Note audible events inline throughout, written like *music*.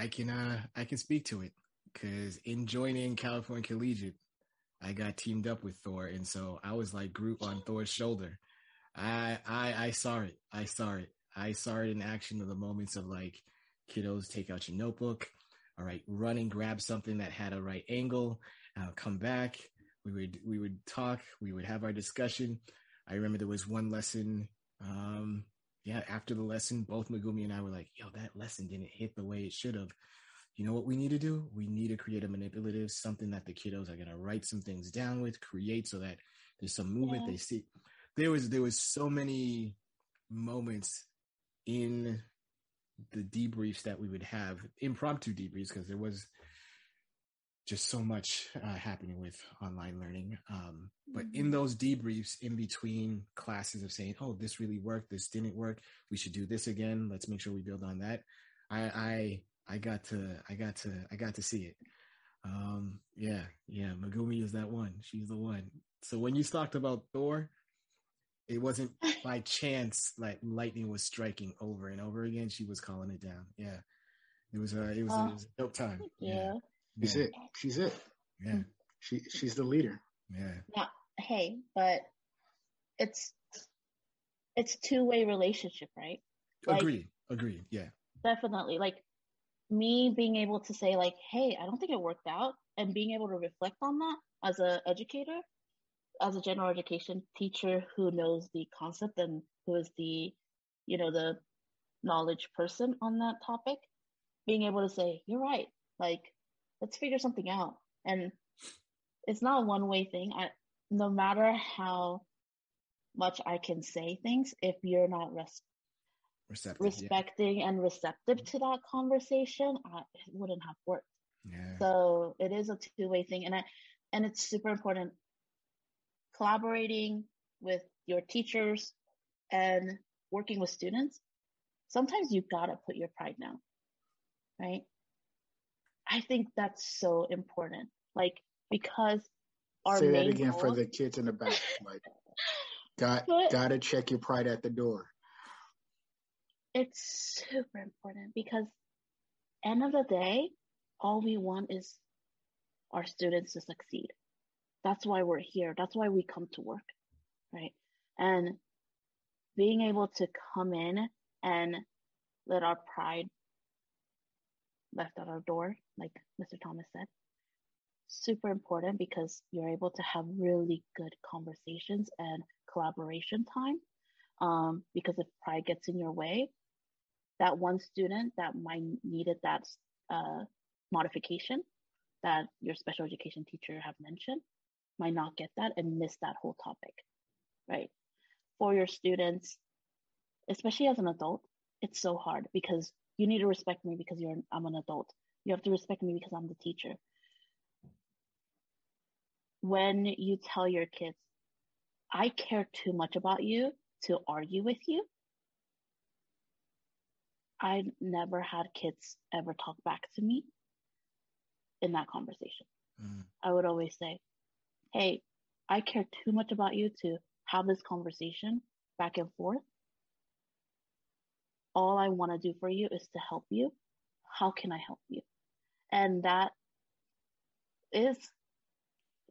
I can uh I can speak to it because in joining California Collegiate, I got teamed up with Thor, and so I was like Groot on Thor's shoulder. I I I saw it. I saw it. I saw it in action of the moments of like kiddos take out your notebook. All right, run and grab something that had a right angle. Come back. We would we would talk. We would have our discussion. I remember there was one lesson. Um, yeah, after the lesson, both Megumi and I were like, "Yo, that lesson didn't hit the way it should have." You know what we need to do? We need to create a manipulative, something that the kiddos are gonna write some things down with, create so that there's some movement. Yeah. They see. There was there was so many moments in the debriefs that we would have, impromptu debriefs, because there was just so much uh, happening with online learning. Um, but in mm-hmm. those debriefs, in between classes of saying, "Oh, this really worked. This didn't work. We should do this again. Let's make sure we build on that." I I I got to I got to I got to see it. Um, yeah, yeah. Megumi is that one. She's the one. So when you talked about Thor, it wasn't *laughs* by chance like lightning was striking over and over again. She was calling it down. Yeah, it was a it was, uh, it was a dope time. Yeah, yeah. she's it. She's it. Yeah, she she's the leader. Yeah. Now, hey, but it's it's two way relationship, right? Like, agreed. Agreed. Yeah. Definitely. Like me being able to say like, hey, I don't think it worked out, and being able to reflect on that as an educator as a general education teacher who knows the concept and who is the, you know, the knowledge person on that topic, being able to say, you're right, like, let's figure something out. And it's not a one way thing. I, no matter how much I can say things, if you're not res- Receptive, respecting yeah. and receptive to that conversation, I, it wouldn't have worked. Yeah. So it is a two way thing, and I, and it's super important collaborating with your teachers and working with students, sometimes you gotta put your pride down, right? I think that's so important. Like, because our Say that again goal... for the kids in the back. Like, got, but, gotta check your pride at the door. It's super important because end of the day, all we want is our students to succeed. That's why we're here. That's why we come to work, right? And being able to come in and let our pride left at our door, like Mr. Thomas said, super important because you're able to have really good conversations and collaboration time. Um, because if pride gets in your way, that one student that might needed that uh, modification that your special education teacher have mentioned might not get that and miss that whole topic, right? For your students, especially as an adult, it's so hard because you need to respect me because you're I'm an adult. You have to respect me because I'm the teacher. When you tell your kids, I care too much about you to argue with you, I never had kids ever talk back to me in that conversation. Mm. I would always say, hey, I care too much about you to have this conversation back and forth. All I want to do for you is to help you. How can I help you? And that is,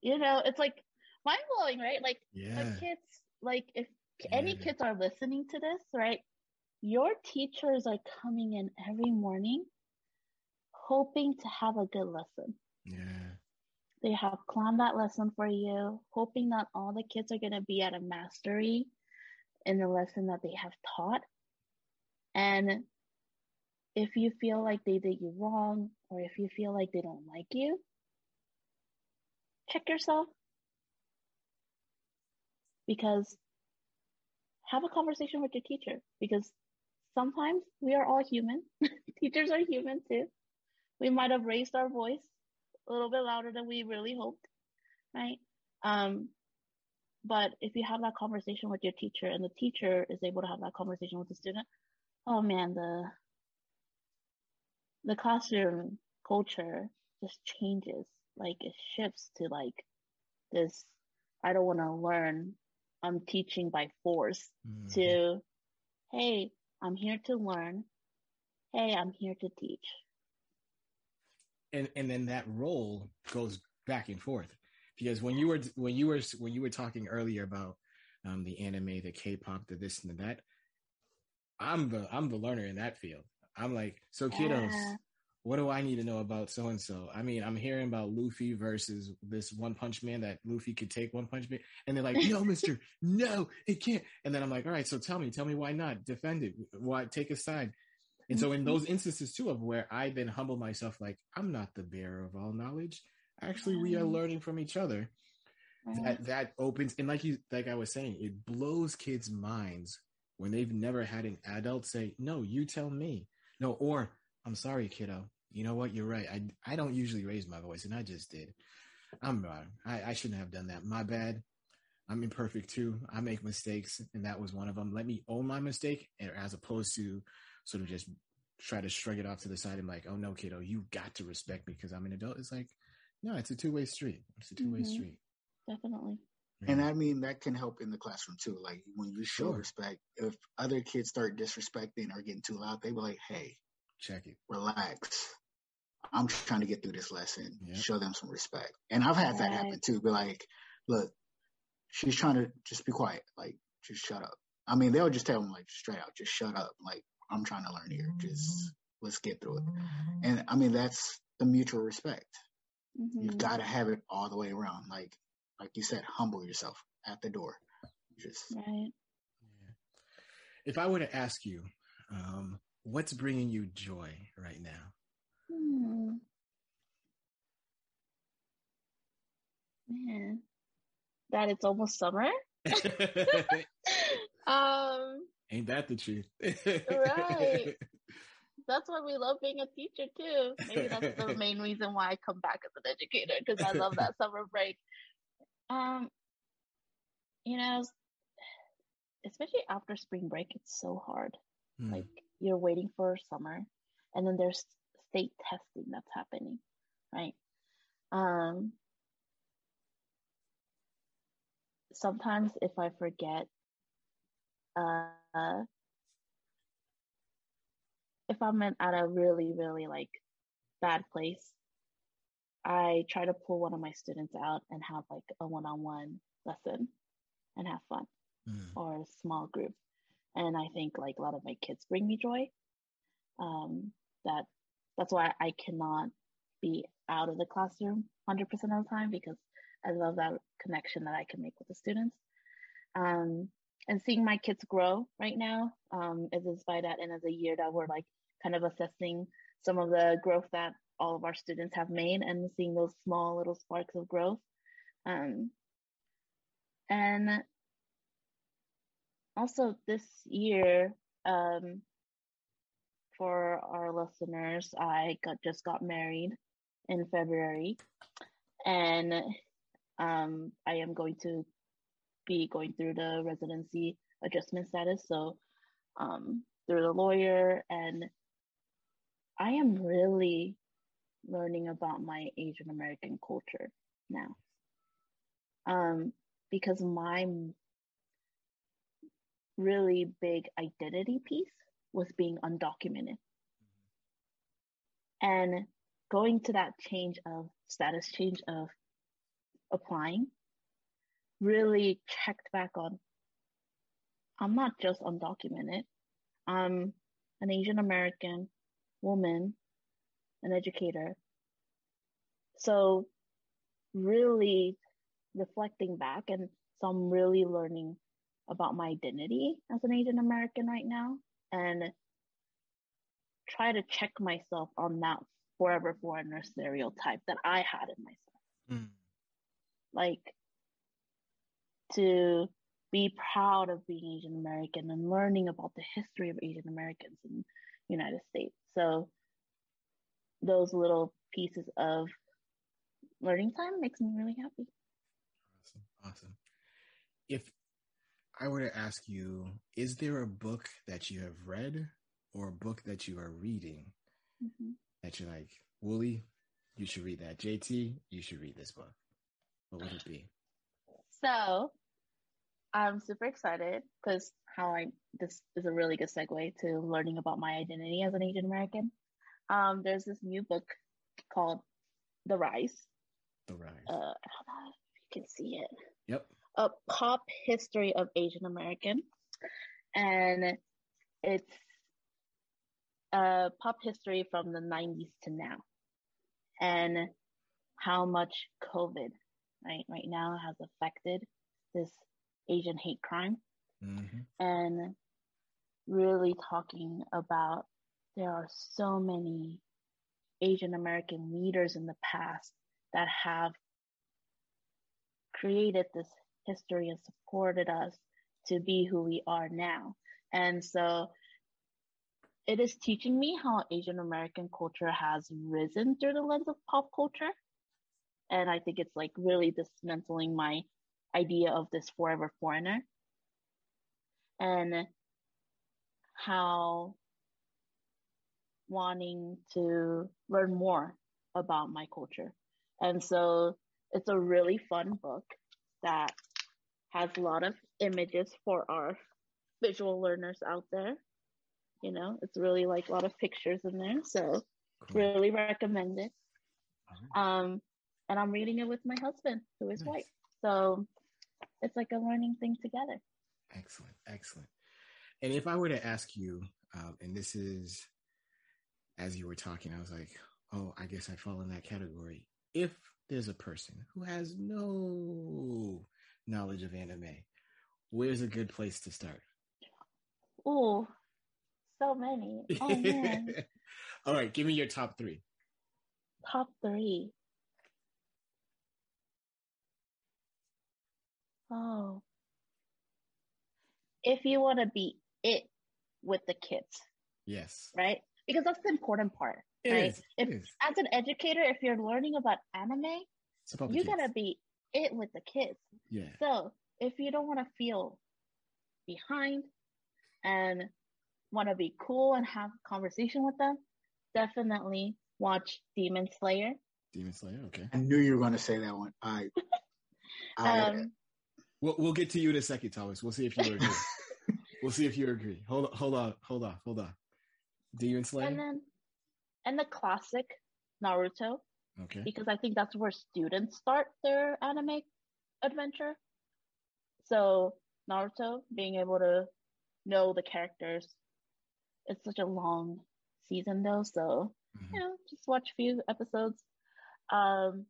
you know, it's like mind blowing, right? Like, yeah. kids, like, if yeah. any kids are listening to this, right? Your teachers are coming in every morning hoping to have a good lesson. Yeah. They have planned that lesson for you, hoping that all the kids are going to be at a mastery in the lesson that they have taught. And if you feel like they did you wrong, or if you feel like they don't like you, check yourself. Because have a conversation with your teacher because sometimes we are all human. *laughs* Teachers are human too. We might have raised our voice a little bit louder than we really hoped, right? Um, but if you have that conversation with your teacher and the teacher is able to have that conversation with the student, oh man, the the classroom culture just changes. Like it shifts to like this I don't want to learn. I'm teaching by force mm-hmm. to hey, I'm here to learn. Hey, I'm here to teach. and and then that role goes back and forth because when you were when you were when you were talking earlier about um, the anime, the K-pop, the this and the that, I'm the I'm the learner in that field. I'm like, so kiddos, yeah. what do I need to know about so and so? I mean, I'm hearing about Luffy versus this One Punch Man that Luffy could take One Punch Man, and they're like, no, Mister, *laughs* no, it can't. And then I'm like, all right, so tell me, tell me why not? Defend it. Why take a side? And so in mm-hmm. those instances too of where I then humble myself, like I'm not the bearer of all knowledge. Actually, we are learning from each other. That that opens and like you like I was saying, it blows kids' minds when they've never had an adult say, "No, you tell me." No, or I'm sorry, kiddo. You know what? You're right. I I don't usually raise my voice, and I just did. I'm wrong. I, I shouldn't have done that. My bad. I'm imperfect too. I make mistakes, and that was one of them. Let me own my mistake, as opposed to sort of just try to shrug it off to the side and like, oh no, kiddo, you got to respect me because I'm an adult. It's like, no, it's a two way street. It's a two way mm-hmm. street. Definitely. And I mean that can help in the classroom too. Like when you show sure. respect, if other kids start disrespecting or getting too loud, they be like, "Hey, check it, relax. I'm trying to get through this lesson. Yep. Show them some respect." And I've had that happen too. Be like, "Look, she's trying to just be quiet. Like, just shut up." I mean, they'll just tell them like straight out, "Just shut up." Like, I'm trying to learn here. Just let's get through it. And I mean, that's the mutual respect. Mm-hmm. You've got to have it all the way around. Like, like you said, humble yourself at the door. Just right. Yeah. If I were to ask you, um, what's bringing you joy right now? Hmm. Man, that it's almost summer. *laughs* um, Ain't that the truth? right. *laughs* That's why we love being a teacher too. Maybe that's the *laughs* main reason why I come back as an educator because I love that summer break. Um, you know, especially after spring break, it's so hard. Mm. Like you're waiting for summer, and then there's state testing that's happening, right? Um, sometimes if I forget uh, if I'm at a really, really like bad place, I try to pull one of my students out and have like a one on one lesson and have fun mm. or a small group. And I think like a lot of my kids bring me joy. Um, that that's why I cannot be out of the classroom 100% of the time because I love that connection that I can make with the students. Um, and seeing my kids grow right now um, is inspired by that and as a year that we're like kind of assessing some of the growth that all of our students have made and seeing those small little sparks of growth. Um, and also this year um, for our listeners i got just got married in february. And um, i am going to be going through the residency adjustment status. So um, through the lawyer, and I am really learning about my Asian American culture now. Um, because my really big identity piece was being undocumented. And going to that change of status change of applying really checked back on I'm not just undocumented. I'm an Asian American woman, an educator. So really reflecting back and so I'm really learning about my identity as an Asian American right now and try to check myself on that forever foreigner stereotype that I had in myself. Mm. Like to be proud of being Asian American and learning about the history of Asian Americans in the United States. So those little pieces of learning time makes me really happy. Awesome. Awesome. If I were to ask you, is there a book that you have read or a book that you are reading mm-hmm. that you're like, Wooly, you should read that. JT, you should read this book. What would it be? So I'm super excited because how I this is a really good segue to learning about my identity as an Asian American. Um, there's this new book called The Rise. The Rise. Uh, I don't know if you can see it. Yep. A pop history of Asian American, and it's a pop history from the 90s to now, and how much COVID, right, right now has affected this Asian hate crime, mm-hmm. and really talking about there are so many Asian American leaders in the past that have created this history and supported us to be who we are now. And so it is teaching me how Asian American culture has risen through the lens of pop culture. And I think it's like really dismantling my idea of this forever foreigner and how wanting to learn more about my culture. And so it's a really fun book that has a lot of images for our visual learners out there. You know, it's really like a lot of pictures in there. So cool. really recommend it. Um, and I'm reading it with my husband, who is nice. white. So it's like a learning thing together. Excellent, excellent. And if I were to ask you, um, and this is as you were talking, I was like, oh, I guess I fall in that category. If there's a person who has no knowledge of anime, where's a good place to start? Oh, so many. *laughs* Oh man. All right, give me your top three. Top three. Oh. If you want to be it with the kids. Yes. Right? Because that's the important part, it right? Is, if as an educator, if you're learning about anime, about you gotta be it with the kids. Yeah. So if you don't want to feel behind and want to be cool and have a conversation with them, definitely watch Demon Slayer. Demon Slayer, okay. I knew you were going to say that one. I, *laughs* I um, we'll, we'll get to you in a second, Thomas. We'll see if you agree. *laughs* we'll see if you agree. Hold on, hold on, hold on, hold on. Demon Slayer? And then, and the classic Naruto. Okay. Because I think that's where students start their anime adventure. So Naruto, being able to know the characters, it's such a long season though, so mm-hmm. you know, just watch a few episodes. Um,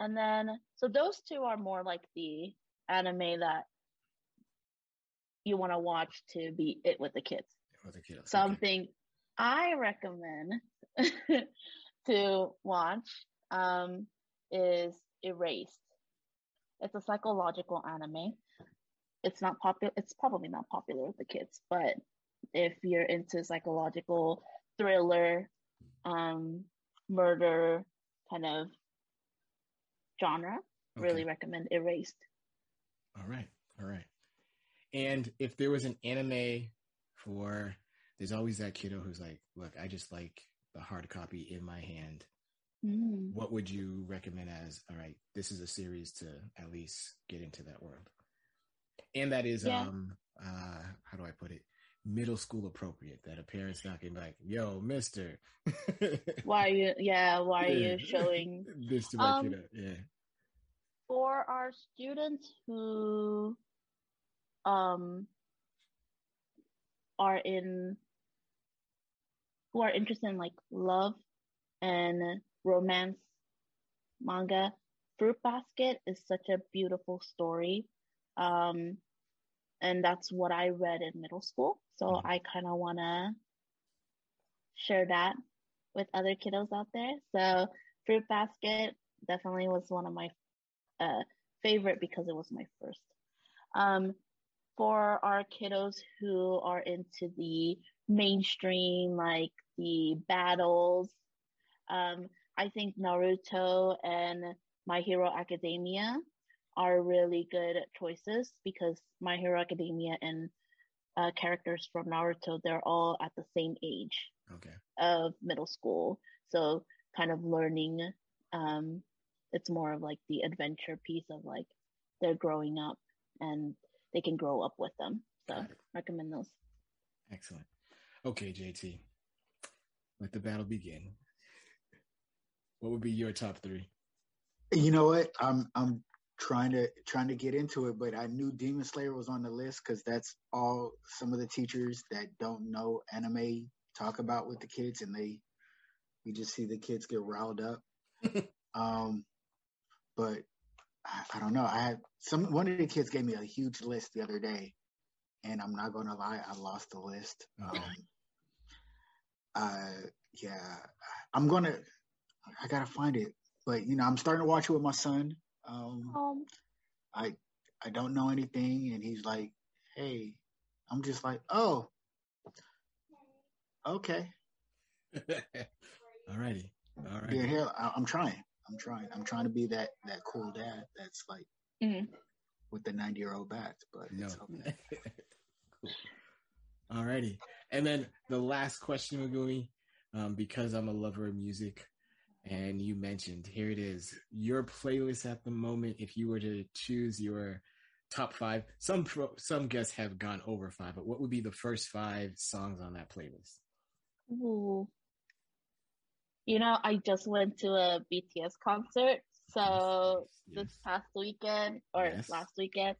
and then so those two are more like the anime that you want to watch to be it with the kids Something okay. I recommend *laughs* to watch um, is Erased. It's a psychological anime. It's not popular. It's probably not popular with the kids, but if you're into psychological thriller, um, murder kind of genre, okay. really recommend Erased. All right, all right. And if there was an anime for there's always that kiddo who's like, look, I just like the hard copy in my hand. Mm. What would you recommend as, all right, this is a series to at least get into that world? And that is, yeah. um, uh, how do I put it? Middle school appropriate that a parent's not gonna be like, yo, mister. *laughs* why are you, yeah, why are you showing *laughs* this to my um, kiddo? Yeah. For our students who, um, are in who are interested in like love and romance manga fruit basket is such a beautiful story. Um and that's what i read in middle school. So mm-hmm. i kind of want to share that with other kiddos out there. So fruit basket definitely was one of my uh, favorite because it was my first. Um for our kiddos who are into the mainstream, like the battles, um, I think Naruto and My Hero Academia are really good choices because My Hero Academia and uh, characters from Naruto, they're all at the same age okay. of middle school. So kind of learning, um, it's more of like the adventure piece of like they're growing up and they can grow up with them. So recommend those. Excellent. Okay, JT. Let the battle begin. What would be your top three? You know what? I'm I'm trying to trying to get into it, but I knew Demon Slayer was on the list because that's all some of the teachers that don't know anime talk about with the kids, and they you just see the kids get riled up. *laughs* um, but I, I, don't know. I had some one of the kids gave me a huge list the other day, and I'm not gonna lie, I lost the list. Um, uh, yeah, I'm gonna. I gotta find it, but you know, I'm starting to watch it with my son. Um, um I I don't know anything, and he's like, "Hey," I'm just like, "Oh, okay." *laughs* Alrighty, all right. Yeah, here I, am trying. I'm trying. I'm trying to be that that cool dad that's like mm-hmm. with the 90 year old back, but no. it's okay. *laughs* cool. Alrighty, and then the last question, Megumi, um, because I'm a lover of music and you mentioned here it is your playlist at the moment if you were to choose your top five some pro, some guests have gone over five but what would be the first five songs on that playlist Ooh. You know i just went to a bts concert so yes. this past weekend or yes. last weekend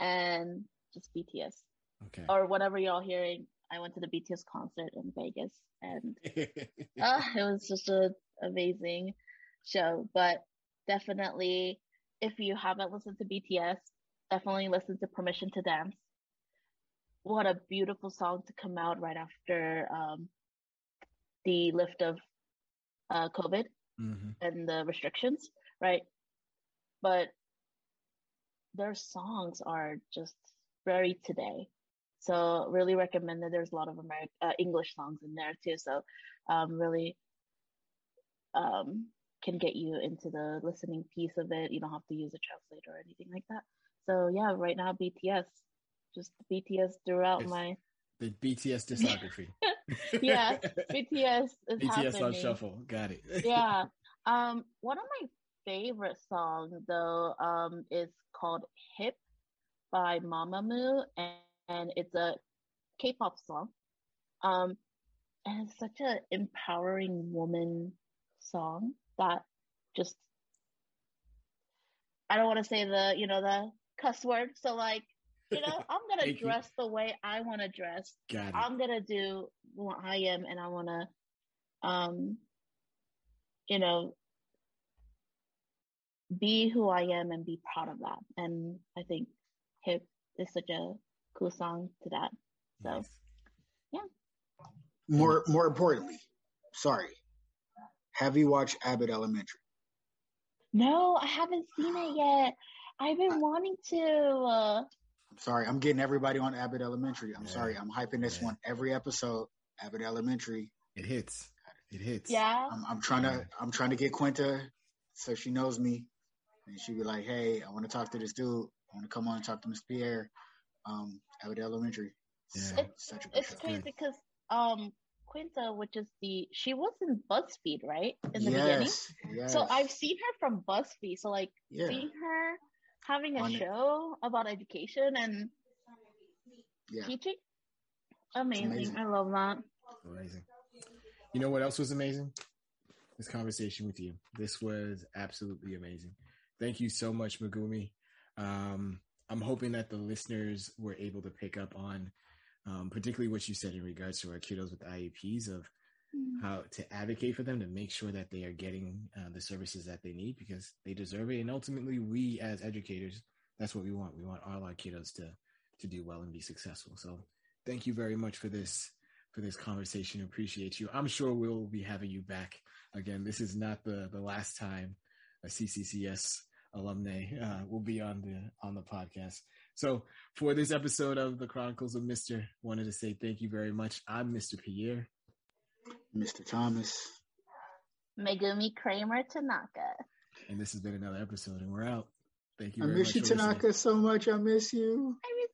and just bts okay or whatever y'all hearing i went to the bts concert in vegas and *laughs* uh, it was just an amazing show. But definitely, if you haven't listened to BTS, definitely listen to Permission to Dance. What a beautiful song to come out right after um, the lift of uh, COVID mm-hmm. and the restrictions, right? But their songs are just very today. So really recommend that there's a lot of American uh, English songs in there too. So um, really um, can get you into the listening piece of it. You don't have to use a translator or anything like that. So yeah, right now BTS, just BTS throughout it's my the BTS discography. *laughs* yeah, *laughs* BTS is BTS happening. on shuffle. Got it. *laughs* yeah. Um, one of my favorite songs though um is called Hip by Mamamoo and, and it's a K-pop song. Um, and it's such an empowering woman song that just I don't want to say the you know the cuss word. So like you know I'm gonna dress you. the way I want to dress. I'm gonna do what I am, and I want to, um, you know, be who I am and be proud of that. And I think hip is such a cool song to that. So, nice. yeah. More more importantly, sorry, have you watched Abbott Elementary? No, I haven't seen it yet. I've been I, wanting to. Uh... I'm sorry, I'm getting everybody on Abbott Elementary. I'm yeah. sorry, I'm hyping this yeah. one every episode. Abbott Elementary. It hits. It hits. Yeah. I'm, I'm trying to. I'm trying to get Quinta so she knows me, and she be like, "Hey, I want to talk to this dude. I want to come on and talk to Mr. Pierre." Um, Abbott Elementary. Yeah. It's, it's crazy because um Quinta, which is the she was in BuzzFeed, right? In the yes, beginning. Yes. So I've seen her from BuzzFeed. So like yeah. seeing her having a On show it. about education and yeah. teaching. Amazing. amazing. I love that. Amazing. You know what else was amazing? This conversation with you. This was absolutely amazing. Thank you so much, Megumi. Um, I'm hoping that the listeners were able to pick up on um, particularly what you said in regards to our kiddos with IEPs of mm-hmm. how to advocate for them to make sure that they are getting uh, the services that they need because they deserve it. And ultimately, we as educators, that's what we want. We want all our kiddos to to do well and be successful. So, thank you very much for this for this conversation. Appreciate you. I'm sure we'll be having you back again. This is not the the last time a CCCS alumni uh, will be on the on the podcast. So for this episode of the Chronicles of Mr. Wanted to say thank you very much. I'm Mr. Pierre. Mr. Thomas. Megumi Cramer Tanaka. And this has been another episode, and we're out. Thank you. I miss you, Tanaka, listening. so much. I miss you. I